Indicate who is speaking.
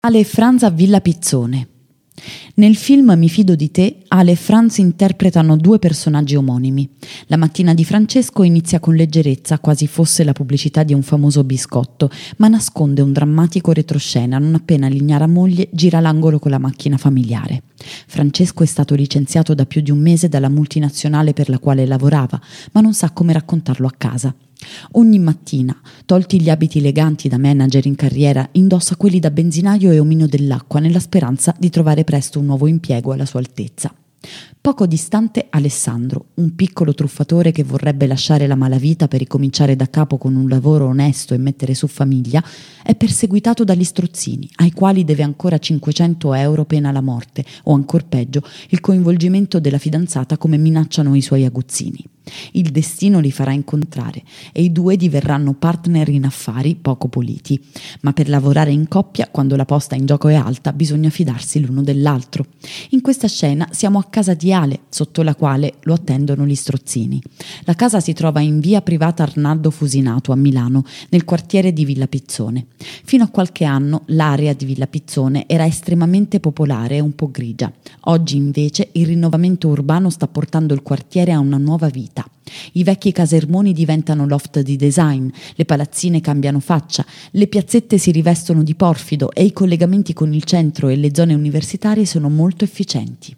Speaker 1: Ale Franz a Villa Pizzone. Nel film Mi fido di te, Ale e Franz interpretano due personaggi omonimi. La mattina di Francesco inizia con leggerezza, quasi fosse la pubblicità di un famoso biscotto, ma nasconde un drammatico retroscena non appena l'ignara moglie gira l'angolo con la macchina familiare. Francesco è stato licenziato da più di un mese dalla multinazionale per la quale lavorava, ma non sa come raccontarlo a casa. Ogni mattina, tolti gli abiti eleganti da manager in carriera, indossa quelli da benzinaio e omino dell'acqua nella speranza di trovare presto un nuovo impiego alla sua altezza. Poco distante Alessandro, un piccolo truffatore che vorrebbe lasciare la malavita per ricominciare da capo con un lavoro onesto e mettere su famiglia, è perseguitato dagli strozzini, ai quali deve ancora 500 euro pena la morte, o ancor peggio, il coinvolgimento della fidanzata come minacciano i suoi aguzzini. Il destino li farà incontrare e i due diverranno partner in affari poco puliti. Ma per lavorare in coppia, quando la posta in gioco è alta, bisogna fidarsi l'uno dell'altro. In questa scena siamo a casa di Ale, sotto la quale lo attendono gli strozzini. La casa si trova in via privata Arnaldo Fusinato a Milano, nel quartiere di Villa Pizzone. Fino a qualche anno l'area di Villa Pizzone era estremamente popolare e un po' grigia. Oggi invece il rinnovamento urbano sta portando il quartiere a una nuova vita i vecchi casermoni diventano loft di design, le palazzine cambiano faccia, le piazzette si rivestono di porfido e i collegamenti con il centro e le zone universitarie sono molto efficienti.